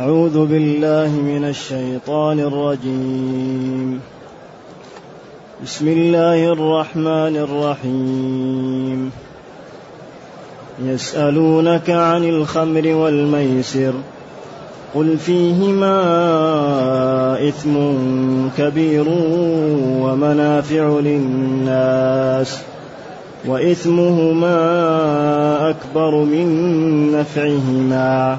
أعوذ بالله من الشيطان الرجيم. بسم الله الرحمن الرحيم. يسألونك عن الخمر والميسر. قل فيهما إثم كبير ومنافع للناس وإثمهما أكبر من نفعهما.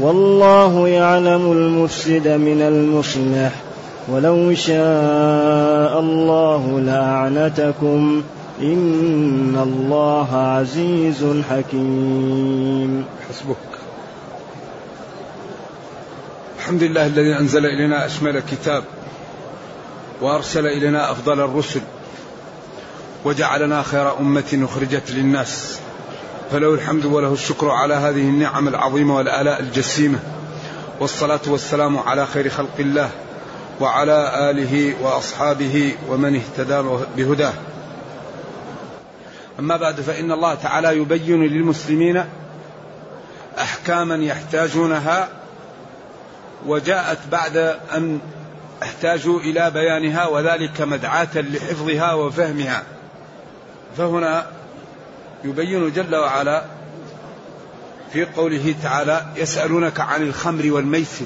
والله يعلم المفسد من المصلح ولو شاء الله لأعنتكم. إن الله عزيز حكيم. حسبك. الحمد لله الذي أنزل إلينا أشمل كتاب وأرسل إلينا أفضل الرسل وجعلنا خير أمة أخرجت للناس. فله الحمد وله الشكر على هذه النعم العظيمة والآلاء الجسيمة. والصلاة والسلام على خير خلق الله وعلى آله وأصحابه ومن اهتدى بهداه. أما بعد فإن الله تعالى يبين للمسلمين أحكاما يحتاجونها وجاءت بعد أن احتاجوا إلى بيانها وذلك مدعاة لحفظها وفهمها. فهنا يبين جل وعلا في قوله تعالى يسألونك عن الخمر والميسر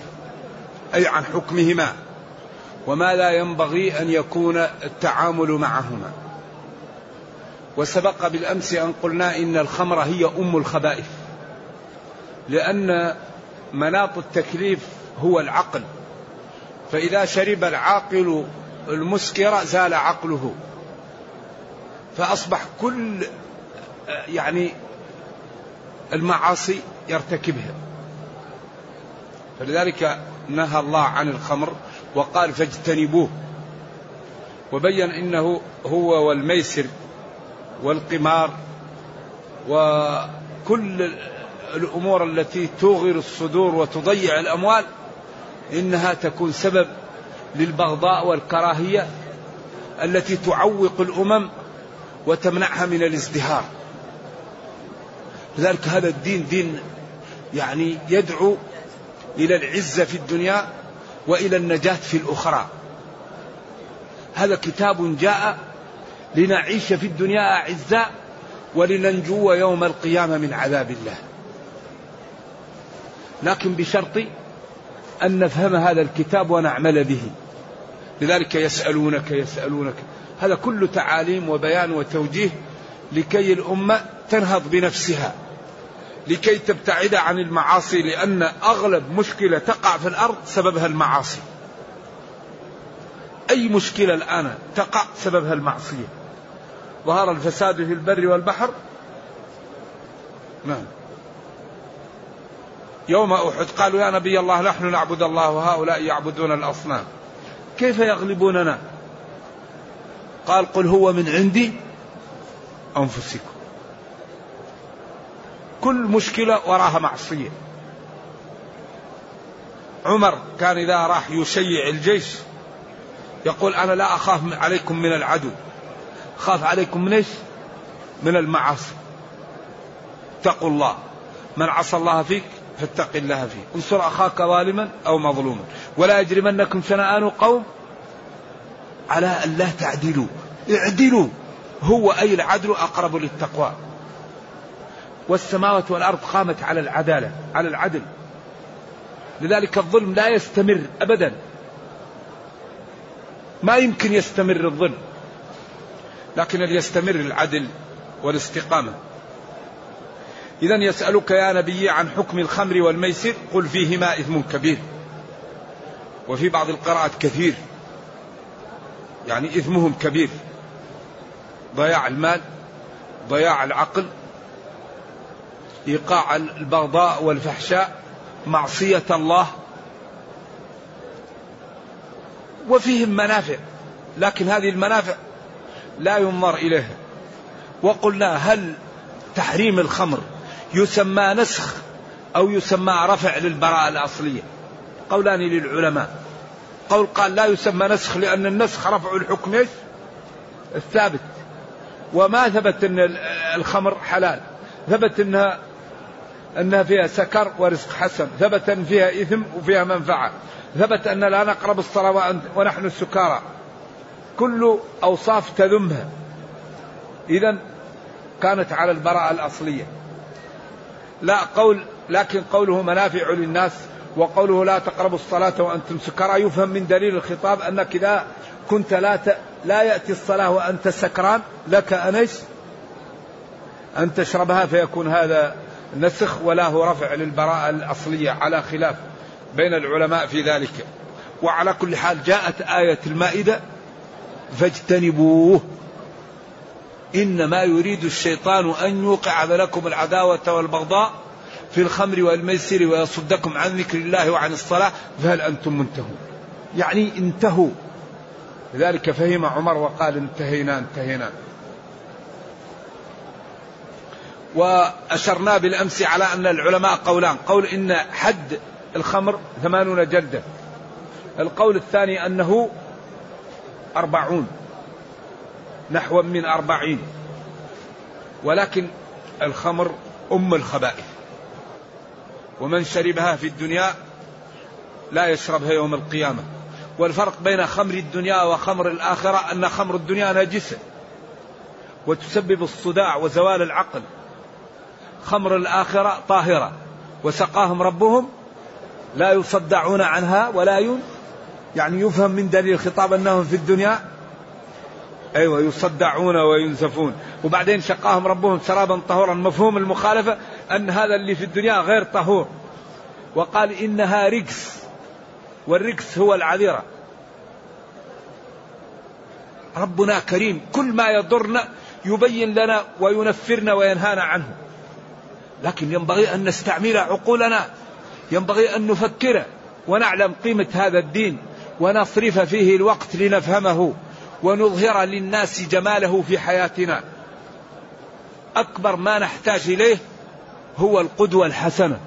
أي عن حكمهما وما لا ينبغي أن يكون التعامل معهما. وسبق بالأمس أن قلنا إن الخمر هي أم الخبائث لأن مناط التكليف هو العقل. فإذا شرب العاقل المسكر زال عقله فأصبح كل يعني المعاصي يرتكبها. فلذلك نهى الله عن الخمر وقال فاجتنبوه. وبين إنه هو والميسر والقمار وكل الأمور التي توغر الصدور وتضيع الأموال إنها تكون سبب للبغضاء والكراهية التي تعوق الأمم وتمنعها من الازدهار. لذلك هذا الدين دين يعني يدعو إلى العزة في الدنيا وإلى النجاة في الأخرى. هذا كتاب جاء لنعيش في الدنيا أعزاء ولننجو يوم القيامة من عذاب الله. لكن بشرط أن نفهم هذا الكتاب ونعمل به. لذلك يسألونك يسألونك. هذا كله تعاليم وبيان وتوجيه لكي الأمة تنهض بنفسها. لكي تبتعد عن المعاصي لأن أغلب مشكلة تقع في الأرض سببها المعاصي. أي مشكلة الآن تقع سببها المعصية؟ ظهر الفساد في البر والبحر؟ نعم. يوم أحد قالوا يا نبي الله نحن نعبد الله وهؤلاء يعبدون الأصنام. كيف يغلبوننا؟ قال قل هو من عندي أنفسكم. كل مشكلة وراها معصية. عمر كان إذا راح يشيع الجيش يقول أنا لا أخاف عليكم من العدو. خاف عليكم من إيش؟ من المعاصي. اتقوا الله. من عصى الله فيك فاتق الله فيه. انصر أخاك ظالما أو مظلوما. ولا يجرمنكم شنآن قوم على أن لا تعدلوا. اعدلوا. هو أي العدل أقرب للتقوى. والسماوات والأرض قامت على العدالة على العدل. لذلك الظلم لا يستمر أبدا. ما يمكن يستمر الظلم لكن يستمر العدل والاستقامة؟ إذا يسألك يا نبي عن حكم الخمر والميسر قل فيهما إثم كبير. وفي بعض القراءات كثير يعني إثمهم كبير. ضياع المال ضياع العقل إيقاع البغضاء والفحشاء معصية الله. وفيهم منافع لكن هذه المنافع لا ينظر إليها. وقلنا هل تحريم الخمر يسمى نسخ أو يسمى رفع للبراءة الأصلية؟ قولان للعلماء. قول قال لا يسمى نسخ لأن النسخ رفع الحكم إيش؟ الثابت. وما ثبت أن الخمر حلال. ثبت أنها أنها فيها سكر ورزق حسن ثبت أن فيها إثم وفيها منفعة. ثبت أن لا نقرب الصلاة ونحن السكارى. كل أوصاف تذمها. إذا كانت على البراءة الأصلية. لا قول لكن قوله منافع للناس وقوله لا تقربوا الصلاة وأنتم سكرى يفهم من دليل الخطاب أنك إذا كنت لا ت... لا يأتي الصلاة وأنت سكران لك أنس أن تشربها فيكون هذا نسخ ولا هو رفع للبراءة الأصلية على خلاف بين العلماء في ذلك. وعلى كل حال جاءت آية المائدة فاجتنبوه. إنما يريد الشيطان أن يوقع بينكم العداوة والبغضاء في الخمر والميسر ويصدكم عن ذكر الله وعن الصلاة فهل أنتم منتهون؟ يعني انتهوا. لذلك فهم عمر وقال انتهينا انتهينا. وأشرنا بالأمس على أن العلماء قولان. قول إن حد الخمر ثمانون جلدة. القول الثاني أنه أربعون. نحو من أربعين. ولكن الخمر أم الخبائث. ومن شربها في الدنيا لا يشربها يوم القيامة. والفرق بين خمر الدنيا وخمر الآخرة أن خمر الدنيا نجسة. وتسبب الصداع وزوال العقل. خمر الآخرة طاهرة. وسقاهم ربهم لا يصدعون عنها ولا ين يعني يفهم من دليل الخطاب أنهم في الدنيا. أيوة يصدعون وينزفون. وبعدين شقاهم ربهم سرابا طهورا. مفهوم المخالفة أن هذا اللي في الدنيا غير طهور. وقال إنها رجس والرجس هو العذرة ربنا كريم. كل ما يضرنا يبين لنا وينفرنا وينهانا عنه. لكن ينبغي أن نستعمل عقولنا. ينبغي أن نفكر ونعلم قيمة هذا الدين ونصرف فيه الوقت لنفهمه ونظهر للناس جماله في حياتنا. أكبر ما نحتاج إليه هو القدوة الحسنة.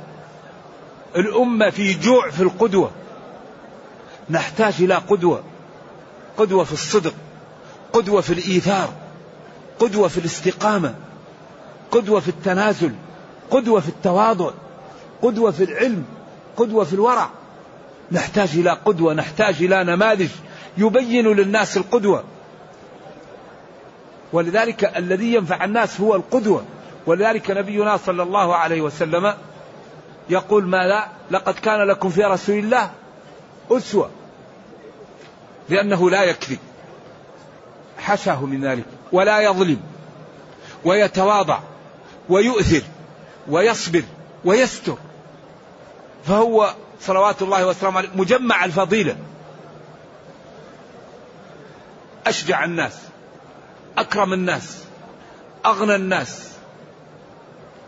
الأمة في جوع في القدوة. نحتاج إلى قدوة. قدوة في الصدق. قدوة في الإيثار. قدوة في الاستقامة. قدوة في التنازل. قدوة في التواضع قدوة في العلم قدوة في الورع. نحتاج إلى قدوة نحتاج إلى نماذج يبين للناس القدوة. ولذلك الذي ينفع الناس هو القدوة. ولذلك نبينا صلى الله عليه وسلم يقول ما لا لقد كان لكم في رسول الله أسوة لأنه لا يكذب. حشاه من ذلك ولا يظلم ويتواضع ويؤثر. ويصبر ويستر. فهو صلوات الله وسلامه عليه مجمع الفضيلة. أشجع الناس أكرم الناس أغنى الناس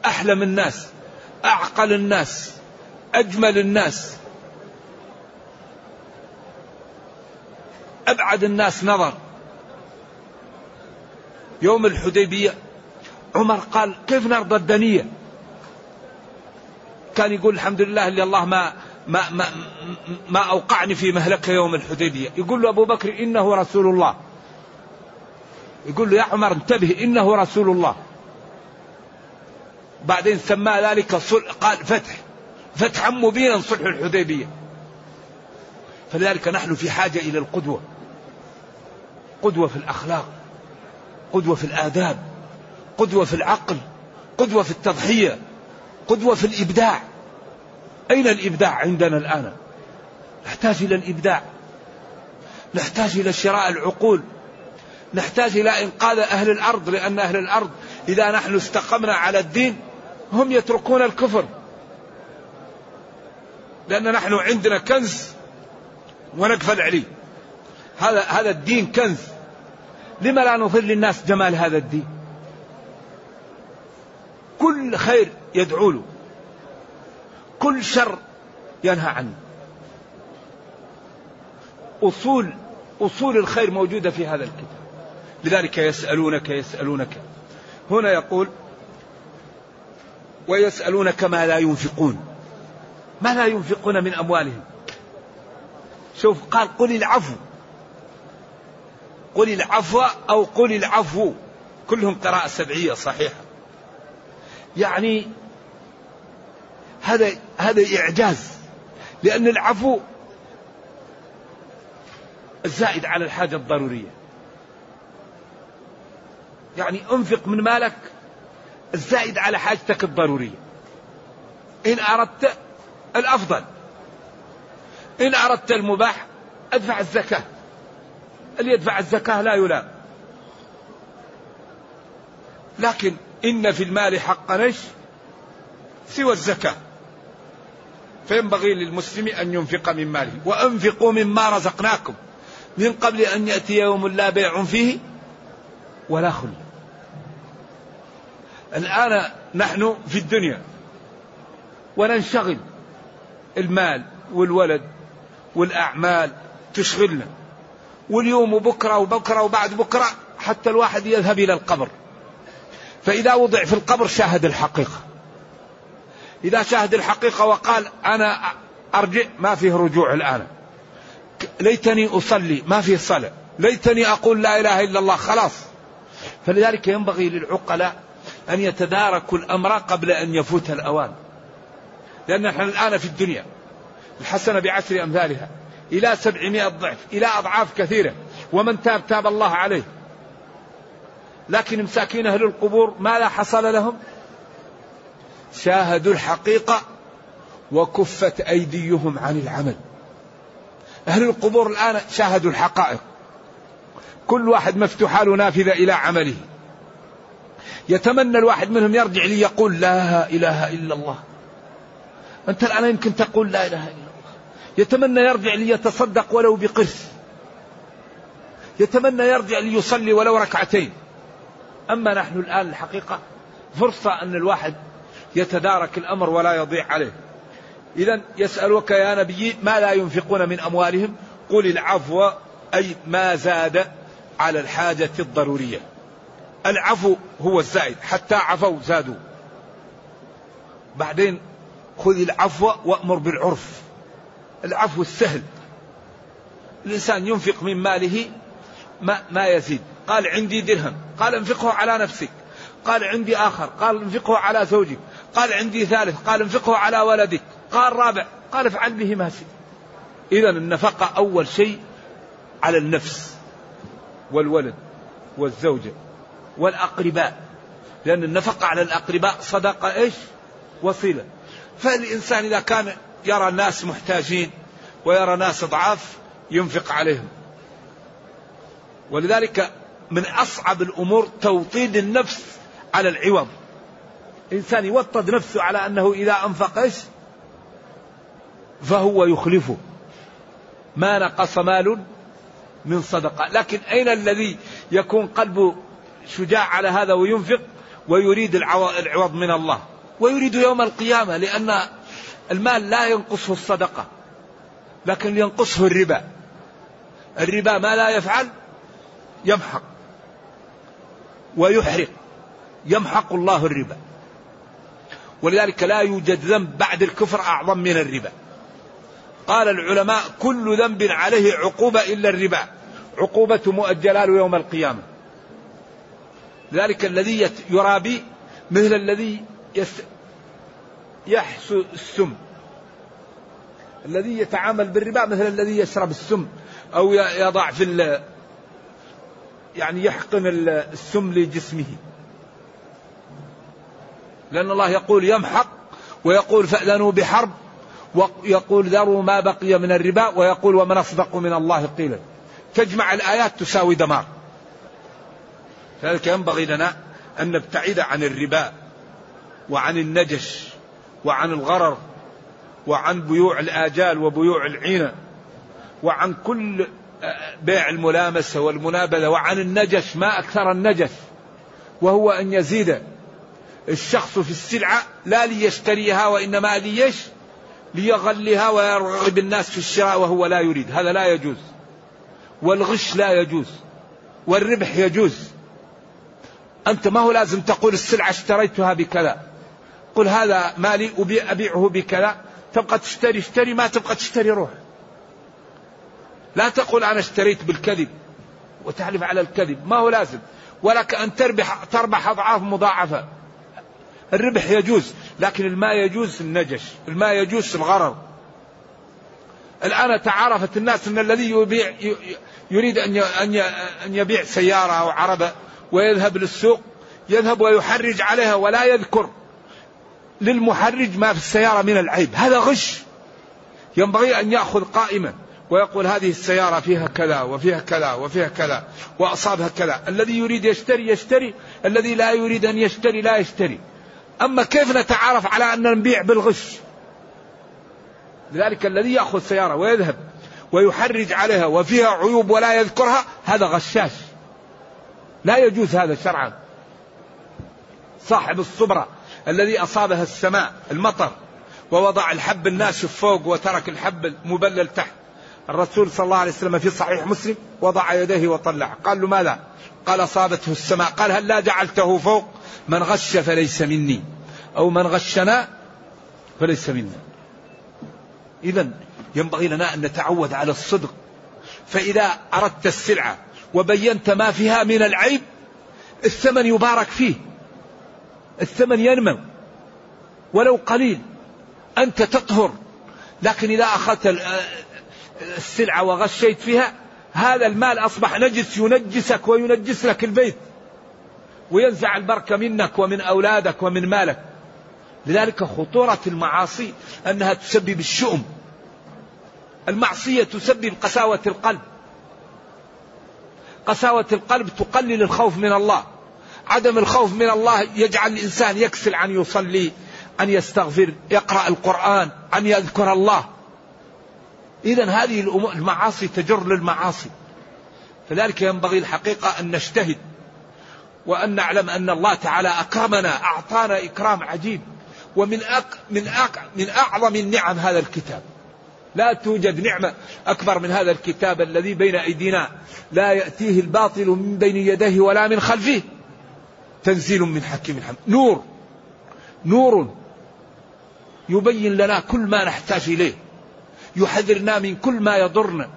أحلم الناس أعقل الناس أجمل الناس. أبعد الناس نظر. يوم الحديبية عمر قال كيف نرضى الدنية كان يقول الحمد لله اللي الله ما ما ما, ما أوقعني في مهلكة يوم الحديبية. يقول له أبو بكر إنه رسول الله. يقول له يا عمر انتبه إنه رسول الله. بعدين سمى ذلك قال فتح. فتحا مبينا صلح الحديبية. فلذلك نحن في حاجة إلى القدوة. قدوة في الأخلاق. قدوة في الآداب. قدوة في العقل. قدوة في التضحية. قدوة في الإبداع. أين الإبداع عندنا الآن؟ نحتاج إلى الإبداع. نحتاج إلى شراء العقول. نحتاج إلى إنقاذ أهل الأرض لأن أهل الأرض إذا نحن استقمنا على الدين هم يتركون الكفر. لأن نحن عندنا كنز ونقفل عليه. هذا هذا الدين كنز. لما لا نظهر للناس جمال هذا الدين؟ كل خير يدعو له. كل شر ينهى عنه. أصول أصول الخير موجودة في هذا الكتاب. لذلك يسألونك يسألونك. هنا يقول ويسألونك ما لا ينفقون. ما لا ينفقون من أموالهم؟ شوف قال قل العفو. قل العفو أو قل العفو. كلهم قراءة سبعية صحيحة. يعني هذا هذا إعجاز لأن العفو الزائد على الحاجة الضرورية. يعني أنفق من مالك الزائد على حاجتك الضرورية. إن أردت الأفضل. إن أردت المباح أدفع الزكاة. اللي يدفع الزكاة لا يلام. لكن إن في المال حقا إيش؟ سوى الزكاة. فينبغي للمسلم أن ينفق من ماله. وأنفقوا مما رزقناكم. من قبل أن يأتي يوم لا بيع فيه ولا خل. الآن نحن في الدنيا. وننشغل. المال والولد والأعمال تشغلنا. واليوم وبكرة وبكرة وبعد بكرة حتى الواحد يذهب إلى القبر. فإذا وضع في القبر شاهد الحقيقة. إذا شاهد الحقيقة وقال أنا أرجع ما فيه رجوع الآن. ليتني أصلي ما فيه صلاة. ليتني أقول لا إله إلا الله خلاص. فلذلك ينبغي للعقلاء أن يتداركوا الأمر قبل أن يفوت الأوان. لأن نحن الآن في الدنيا الحسنة بعشر أمثالها إلى سبعمائة ضعف إلى أضعاف كثيرة. ومن تاب تاب الله عليه. لكن مساكين أهل القبور ماذا حصل لهم؟ شاهدوا الحقيقة وكفت أيديهم عن العمل. أهل القبور الآن شاهدوا الحقائق. كل واحد مفتوح له نافذة إلى عمله. يتمنى الواحد منهم يرجع ليقول لا إله إلا الله. أنت الآن يمكن تقول لا إله إلا الله. يتمنى يرجع ليتصدق ولو بقرش يتمنى يرجع ليصلي ولو ركعتين. أما نحن الآن الحقيقة فرصة أن الواحد يتدارك الأمر ولا يضيع عليه. إذا يسألك يا نبي ما لا ينفقون من أموالهم؟ قل العفو أي ما زاد على الحاجة الضرورية. العفو هو الزائد حتى عفوا زادوا. بعدين خذ العفو وأمر بالعرف. العفو السهل. الإنسان ينفق من ماله ما, ما يزيد. قال عندي درهم قال انفقه على نفسك قال عندي آخر قال انفقه على زوجك قال عندي ثالث قال انفقه على ولدك قال رابع قال افعل به ما شئت. إذا النفقة أول شيء على النفس والولد والزوجة والأقرباء لأن النفقة على الأقرباء صدقة إيش؟ وصيلة. فالإنسان إذا كان يرى الناس محتاجين ويرى ناس ضعاف ينفق عليهم. ولذلك من أصعب الأمور توطيد النفس على العوض. إنسان يوطد نفسه على أنه إذا أنفق إيش؟ فهو يخلفه. ما نقص مال من صدقة. لكن أين الذي يكون قلبه شجاع على هذا وينفق ويريد العوض من الله؟ ويريد يوم القيامة لأن المال لا ينقصه الصدقة لكن ينقصه الربا. الربا ما لا يفعل يمحق. ويحرق. يمحق الله الربا. ولذلك لا يوجد ذنب بعد الكفر أعظم من الربا. قال العلماء كل ذنب عليه عقوبة إلا الربا. عقوبة مؤجلة يوم القيامة. لذلك الذي يرابي مثل الذي يحسو السم. الذي يتعامل بالربا مثل الذي يشرب السم أو يضع في يعني يحقن السم لجسمه. لأن الله يقول يمحق ويقول فأذنوا بحرب ويقول ذروا ما بقي من الربا ويقول ومن أصدق من الله قيلا. تجمع الآيات تساوي دمار. لذلك ينبغي لنا أن نبتعد عن الربا وعن النجش وعن الغرر وعن بيوع الآجال وبيوع العينة وعن كل بيع الملامسة والمنابذة وعن النجش ما أكثر النجش وهو أن يزيد الشخص في السلعة لا ليشتريها وإنما ليش؟ ليغلها ويرغب الناس في الشراء وهو لا يريد هذا لا يجوز والغش لا يجوز والربح يجوز. أنت ما هو لازم تقول السلعة اشتريتها بكذا قل هذا مالي أبيع أبيعه بكذا تبقى تشتري اشتري ما تبقى تشتري روح. لا تقول أنا اشتريت بالكذب وتحلف على الكذب ما هو لازم. ولك أن تربح تربح أضعاف مضاعفة. الربح يجوز لكن الماء يجوز النجش الماء يجوز الغرر الآن تعارفت الناس أن الذي يبيع يريد أن أن يبيع سيارة أو عربة ويذهب للسوق يذهب ويحرج عليها ولا يذكر للمحرج ما في السيارة من العيب. هذا غش. ينبغي أن يأخذ قائمة ويقول هذه السيارة فيها كذا وفيها كذا وفيها كذا وأصابها كذا. الذي يريد يشتري يشتري الذي لا يريد أن يشتري لا يشتري. أما كيف نتعارف على أن نبيع بالغش؟ لذلك الذي يأخذ سيارة ويذهب ويحرج عليها وفيها عيوب ولا يذكرها هذا غشاش. لا يجوز هذا شرعا. صاحب الصبرة الذي أصابها السماء المطر ووضع الحب الناشف فوق وترك الحب المبلل تحت. الرسول صلى الله عليه وسلم في صحيح مسلم وضع يديه وطلع. قال له ماذا؟ قال أصابته السماء. قال هل لا جعلته فوق؟ من غش فليس مني. أو من غشنا فليس منا إذا ينبغي لنا أن نتعود على الصدق. فإذا أردت السلعة وبينت ما فيها من العيب الثمن يبارك فيه. الثمن ينمو. ولو قليل أنت تطهر. لكن إذا أخذت السلعة وغشيت فيها هذا المال أصبح نجس ينجسك وينجس لك البيت وينزع البركة منك ومن أولادك ومن مالك. لذلك خطورة المعاصي أنها تسبب الشؤم. المعصية تسبب قساوة القلب. قساوة القلب تقلل الخوف من الله. عدم الخوف من الله يجعل الإنسان يكسل عن يصلي أن يستغفر يقرأ القرآن أن يذكر الله. إذا هذه المعاصي تجر للمعاصي. فذلك ينبغي الحقيقة أن نجتهد وأن نعلم أن الله تعالى أكرمنا أعطانا إكرام عجيب. ومن أك من أك من أعظم النعم هذا الكتاب. لا توجد نعمة أكبر من هذا الكتاب الذي بين أيدينا لا يأتيه الباطل من بين يديه ولا من خلفه. تنزيل من حكيم حميد نور. نور يبين لنا كل ما نحتاج إليه. يحذرنا من كل ما يضرنا.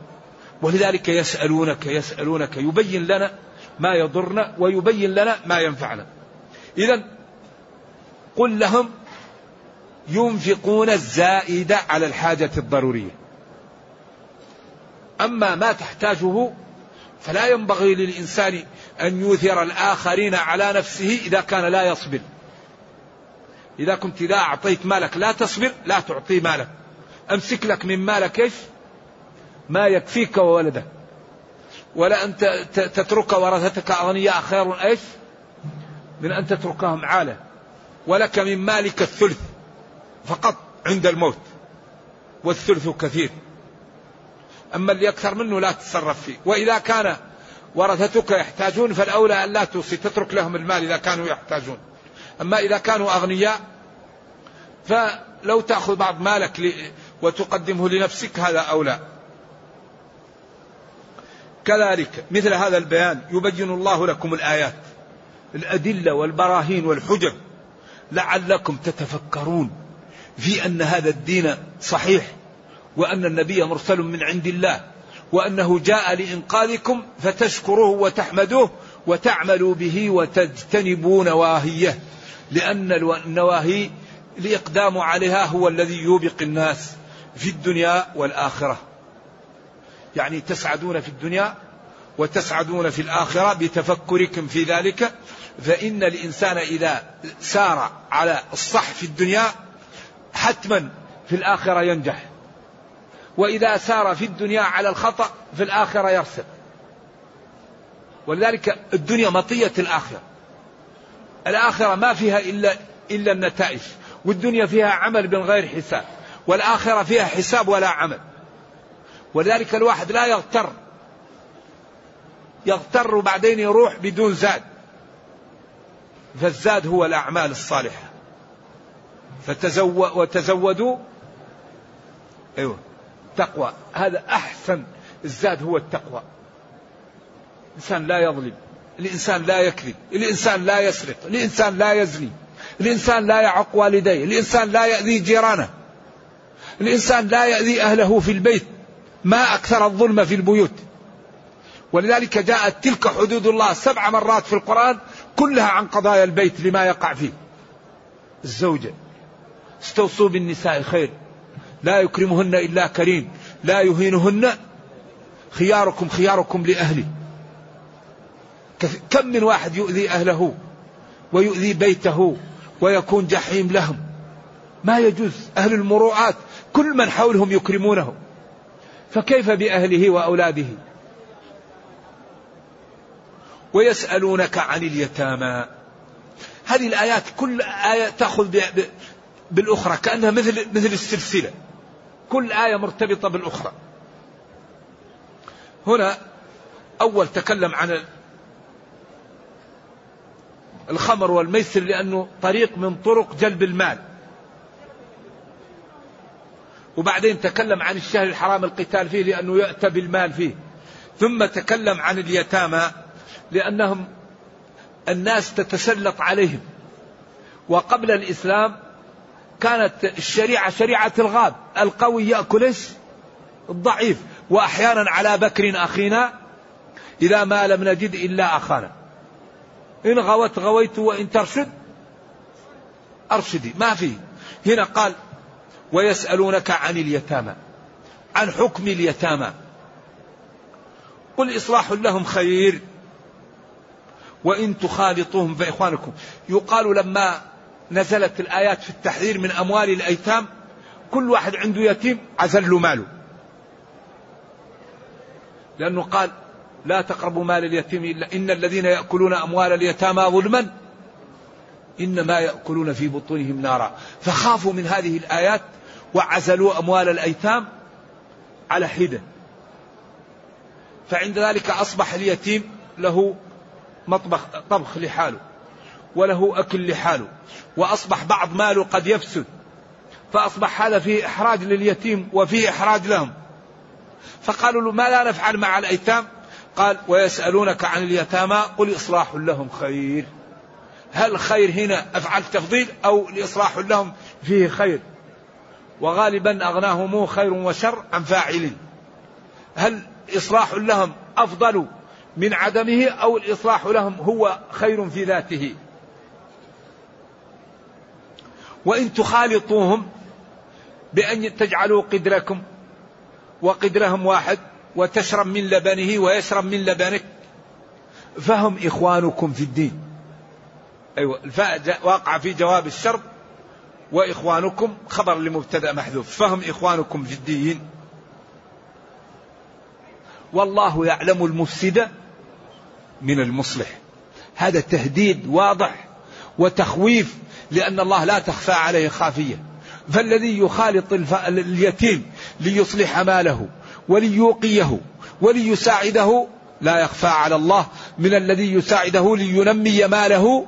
ولذلك يسألونك يسألونك يبين لنا ما يضرنا ويبين لنا ما ينفعنا. إذا قل لهم ينفقون الزائد على الحاجة الضرورية. أما ما تحتاجه فلا ينبغي للإنسان أن يوثر الآخرين على نفسه إذا كان لا يصبر. إذا كنت إذا أعطيت مالك لا تصبر لا تعطي مالك. أمسك لك من مالك إيش ما يكفيك وولدك. ولا أن تترك ورثتك أغنياء خير إيش؟ من أن تتركهم عالة. ولك من مالك الثلث فقط عند الموت. والثلث كثير. أما اللي أكثر منه لا تتصرف فيه. وإذا كان ورثتك يحتاجون فالأولى أن لا توصي تترك لهم المال إذا كانوا يحتاجون. أما إذا كانوا أغنياء فلو تأخذ بعض مالك وتقدمه لنفسك هذا أولى كذلك مثل هذا البيان يبين الله لكم الآيات الأدلة والبراهين والحجج. لعلكم تتفكرون في أن هذا الدين صحيح وأن النبي مرسل من عند الله وأنه جاء لإنقاذكم فتشكروه وتحمدوه وتعملوا به وتجتنبوا نواهيه لأن النواهي الإقدام عليها هو الذي يوبق الناس. في الدنيا والآخرة. يعني تسعدون في الدنيا وتسعدون في الآخرة بتفكركم في ذلك. فإن الإنسان إذا سار على الصح في الدنيا حتما في الآخرة ينجح. وإذا سار في الدنيا على الخطأ في الآخرة يرسل. ولذلك الدنيا مطية الآخرة. الآخرة ما فيها إلا إلا النتائج. والدنيا فيها عمل من غير حساب. والآخرة فيها حساب ولا عمل. ولذلك الواحد لا يغتر. يغتر وبعدين يروح بدون زاد. فالزاد هو الأعمال الصالحة. فتزو وتزودوا. أيوة. تقوى. هذا أحسن. الزاد هو التقوى. الإنسان لا يظلم. الإنسان لا يكذب. الإنسان لا يسرق. الإنسان لا يزني. الإنسان لا يعق والديه. الإنسان لا يأذي جيرانه. الإنسان لا يأذي أهله في البيت ما أكثر الظلم في البيوت. ولذلك جاءت تلك حدود الله سبع مرات في القرآن كلها عن قضايا البيت لما يقع فيه. الزوجة استوصوا بالنساء خير لا يكرمهن إلا كريم لا يهينهن خياركم خياركم لأهله. كم من واحد يؤذي أهله ويؤذي بيته ويكون جحيم لهم؟ ما يجوز. أهل المروءات كل من حولهم يكرمونه. فكيف بأهله وأولاده؟ ويسألونك عن اليتامى. هذه الآيات كل آية تأخذ بالأخرى كأنها مثل مثل السلسلة. كل آية مرتبطة بالأخرى. هنا أول تكلم عن الخمر والميسر لأنه طريق من طرق جلب المال. وبعدين تكلم عن الشهر الحرام القتال فيه لأنه يأتى بالمال فيه. ثم تكلم عن اليتامى لأنهم الناس تتسلط عليهم. وقبل الإسلام كانت الشريعة شريعة الغاب. القوي يأكل الضعيف. وأحيانا على بكر أخينا إذا ما لم نجد إلا أخانا. إن غوت غويت وإن ترشد أرشدي. ما في. هنا قال ويسألونك عن اليتامى عن حكم اليتامى. قل إصلاح لهم خير وإن تخالطوهم فإخوانكم. يقال لما نزلت الآيات في التحذير من أموال الأيتام كل واحد عنده يتيم عزل له ماله. لأنه قال لا تقربوا مال اليتيم إلا إن الذين يأكلون أموال اليتامى ظلما. إنما يأكلون في بطونهم نارا. فخافوا من هذه الآيات وعزلوا أموال الأيتام على حدة. فعند ذلك أصبح اليتيم له مطبخ طبخ لحاله وله أكل لحاله. وأصبح بعض ماله قد يفسد. فأصبح هذا فيه إحراج لليتيم وفيه إحراج لهم. فقالوا له ما لا نفعل مع الأيتام؟ قال ويسألونك عن اليتامى قل إصلاح لهم خير. هل خير هنا أفعل تفضيل أو لإصلاح لهم فيه خير؟ وغالبا أغناهم خير وشر عن فاعل هل إصلاح لهم أفضل من عدمه أو الإصلاح لهم هو خير في ذاته؟ وإن تخالطوهم بأن تجعلوا قدركم وقدرهم واحد وتشرب من لبنه ويشرب من لبنك فهم إخوانكم في الدين. أيوة. الفاء واقع في جواب الشرط وإخوانكم خبر لمبتدأ محذوف. فهم إخوانكم الدين والله يعلم المفسد من المصلح. هذا تهديد واضح وتخويف لأن الله لا تخفى عليه خافية. فالذي يخالط اليتيم ليصلح ماله وليوقيه وليساعده لا يخفى على الله. من الذي يساعده لينمي ماله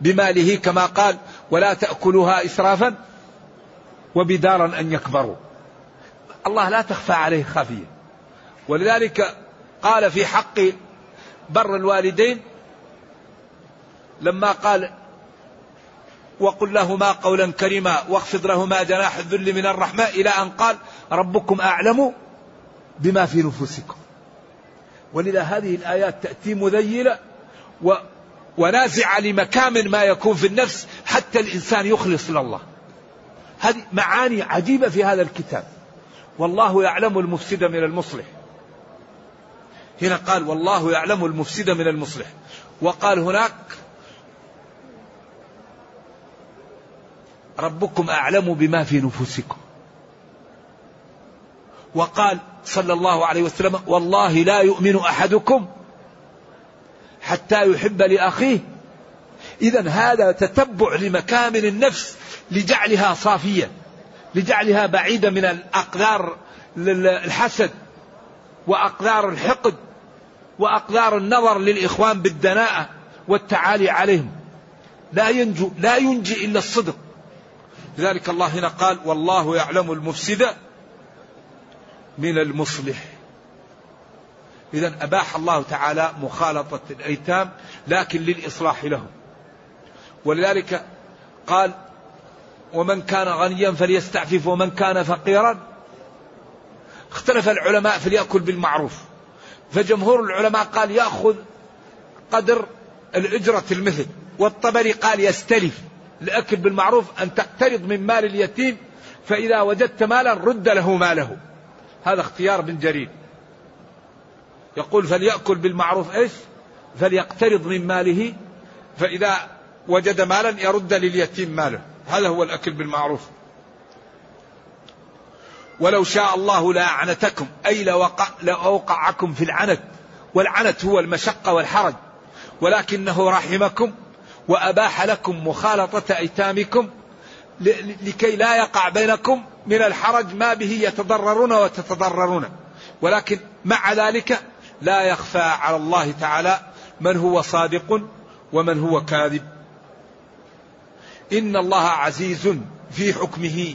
بماله كما قال ولا تأكلوها إسرافا وبدارا أن يكبروا. الله لا تخفى عليه خافية. ولذلك قال في حق بر الوالدين لما قال وقل لهما قولا كريما واخفض لهما جناح الذل من الرحمة إلى أن قال ربكم أعلم بما في نفوسكم. ولذا هذه الآيات تأتي مذيلة ونازعة لمكامن ما يكون في النفس حتى الإنسان يخلص لله. هذه معاني عجيبة في هذا الكتاب. والله يعلم المفسد من المصلح. هنا قال والله يعلم المفسد من المصلح. وقال هناك ربكم أعلم بما في نفوسكم. وقال صلى الله عليه وسلم والله لا يؤمن أحدكم حتى يحب لأخيه. إذا هذا تتبع لمكامن النفس لجعلها صافية لجعلها بعيدة من الأقدار الحسد وأقدار الحقد وأقدار النظر للإخوان بالدناءة والتعالي عليهم. لا ينجو لا ينجي إلا الصدق. لذلك الله هنا قال والله يعلم المفسد من المصلح. إذا أباح الله تعالى مخالطة الأيتام لكن للإصلاح لهم. ولذلك قال ومن كان غنيا فليستعفف ومن كان فقيرا. اختلف العلماء فليأكل بالمعروف. فجمهور العلماء قال يأخذ قدر الأجرة المثل. والطبري قال يستلف. الأكل بالمعروف أن تقترض من مال اليتيم فإذا وجدت مالا رد له ماله. هذا اختيار بن جرير. يقول فليأكل بالمعروف إيش؟ فليقترض من ماله فإذا وجد مالا يرد لليتيم ماله. هذا هو الأكل بالمعروف. ولو شاء الله لأعنتكم أي لوقع لأوقعكم في العنت. والعنت هو المشقة والحرج. ولكنه رحمكم وأباح لكم مخالطة أيتامكم لكي لا يقع بينكم من الحرج ما به يتضررون وتتضررون. ولكن مع ذلك لا يخفى على الله تعالى من هو صادق ومن هو كاذب. إن الله عزيز في حكمه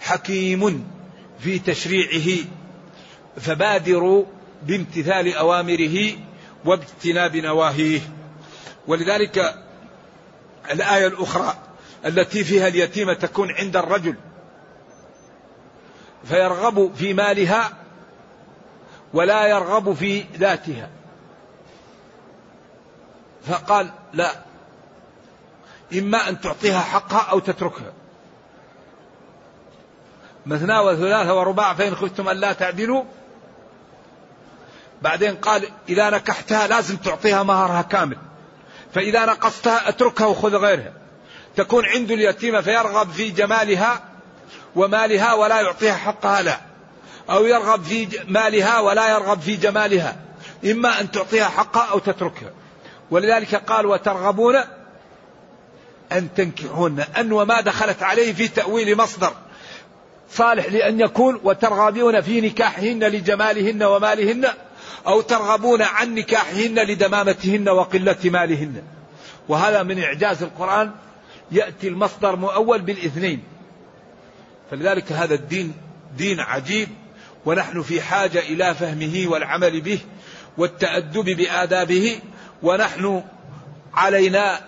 حكيم في تشريعه فبادروا بامتثال أوامره واجتناب نواهيه. ولذلك الآية الأخرى التي فيها اليتيمه تكون عند الرجل فيرغب في مالها ولا يرغب في ذاتها. فقال لا إما أن تعطيها حقها أو تتركها. مثنى وثلاثة ورباع فإن خفتم أن لا تعدلوا. بعدين قال إذا نكحتها لازم تعطيها مهرها كامل. فإذا نقصتها أتركها وخذ غيرها. تكون عنده اليتيمة فيرغب في جمالها ومالها ولا يعطيها حقها لا. أو يرغب في مالها ولا يرغب في جمالها. إما أن تعطيها حقها أو تتركها. ولذلك قال وترغبون أن تنكحون. أن وما دخلت عليه في تأويل مصدر. صالح لأن يكون وترغبون في نكاحهن لجمالهن ومالهن. أو ترغبون عن نكاحهن لدمامتهن وقلة مالهن. وهذا من إعجاز القرآن. يأتي المصدر مؤول بالإثنين. فلذلك هذا الدين دين عجيب. ونحن في حاجة إلى فهمه والعمل به والتأدب بآدابه ونحن علينا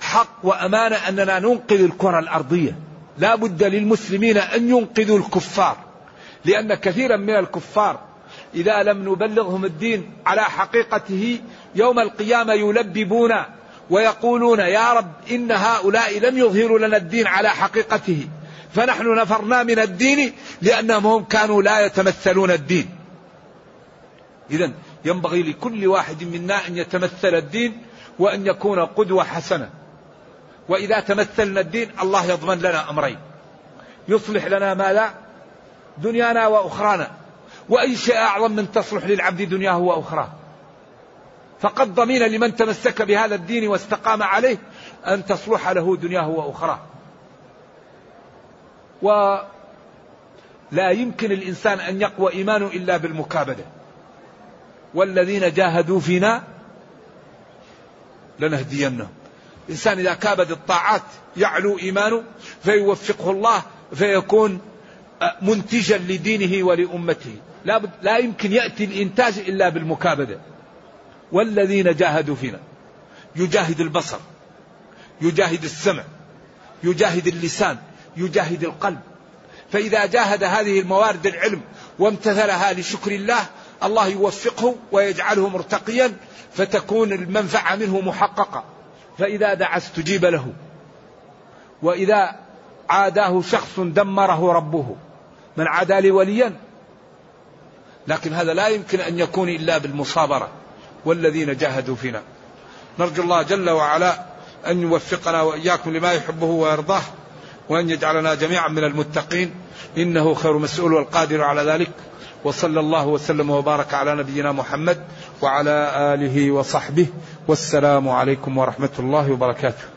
حق وأمانة أننا ننقذ الكرة الأرضية. لا بد للمسلمين أن ينقذوا الكفار لأن كثيرا من الكفار إذا لم نبلغهم الدين على حقيقته يوم القيامة يلببون ويقولون يا رب إن هؤلاء لم يظهروا لنا الدين على حقيقته. فنحن نفرنا من الدين لأنهم هم كانوا لا يتمثلون الدين. إذا ينبغي لكل واحد منا أن يتمثل الدين وأن يكون قدوة حسنة. وإذا تمثلنا الدين الله يضمن لنا أمرين. يصلح لنا ما لا دنيانا وأخرانا. وأي شيء أعظم من تصلح للعبد دنياه وأخراه. فقد ضمين لمن تمسك بهذا الدين واستقام عليه أن تصلح له دنياه وأخراه. ولا يمكن الإنسان أن يقوى إيمانه إلا بالمكابدة. والذين جاهدوا فينا لنهدينهم. الإنسان إذا كابد الطاعات يعلو إيمانه فيوفقه الله فيكون منتجا لدينه ولأمته. لا, لا يمكن يأتي الإنتاج إلا بالمكابدة. والذين جاهدوا فينا. يجاهد البصر يجاهد السمع يجاهد اللسان يجاهد القلب. فإذا جاهد هذه الموارد العلم وامتثلها لشكر الله الله يوفقه ويجعله مرتقيا فتكون المنفعة منه محققة. فإذا دعا استجيب له. وإذا عاداه شخص دمره ربه. من عادى لي وليا؟ لكن هذا لا يمكن أن يكون إلا بالمصابرة والذين جاهدوا فينا. نرجو الله جل وعلا أن يوفقنا وإياكم لما يحبه ويرضاه. وأن يجعلنا جميعا من المتقين. إنه خير مسؤول والقادر على ذلك. وصلى الله وسلم وبارك على نبينا محمد وعلى آله وصحبه. والسلام عليكم ورحمة الله وبركاته.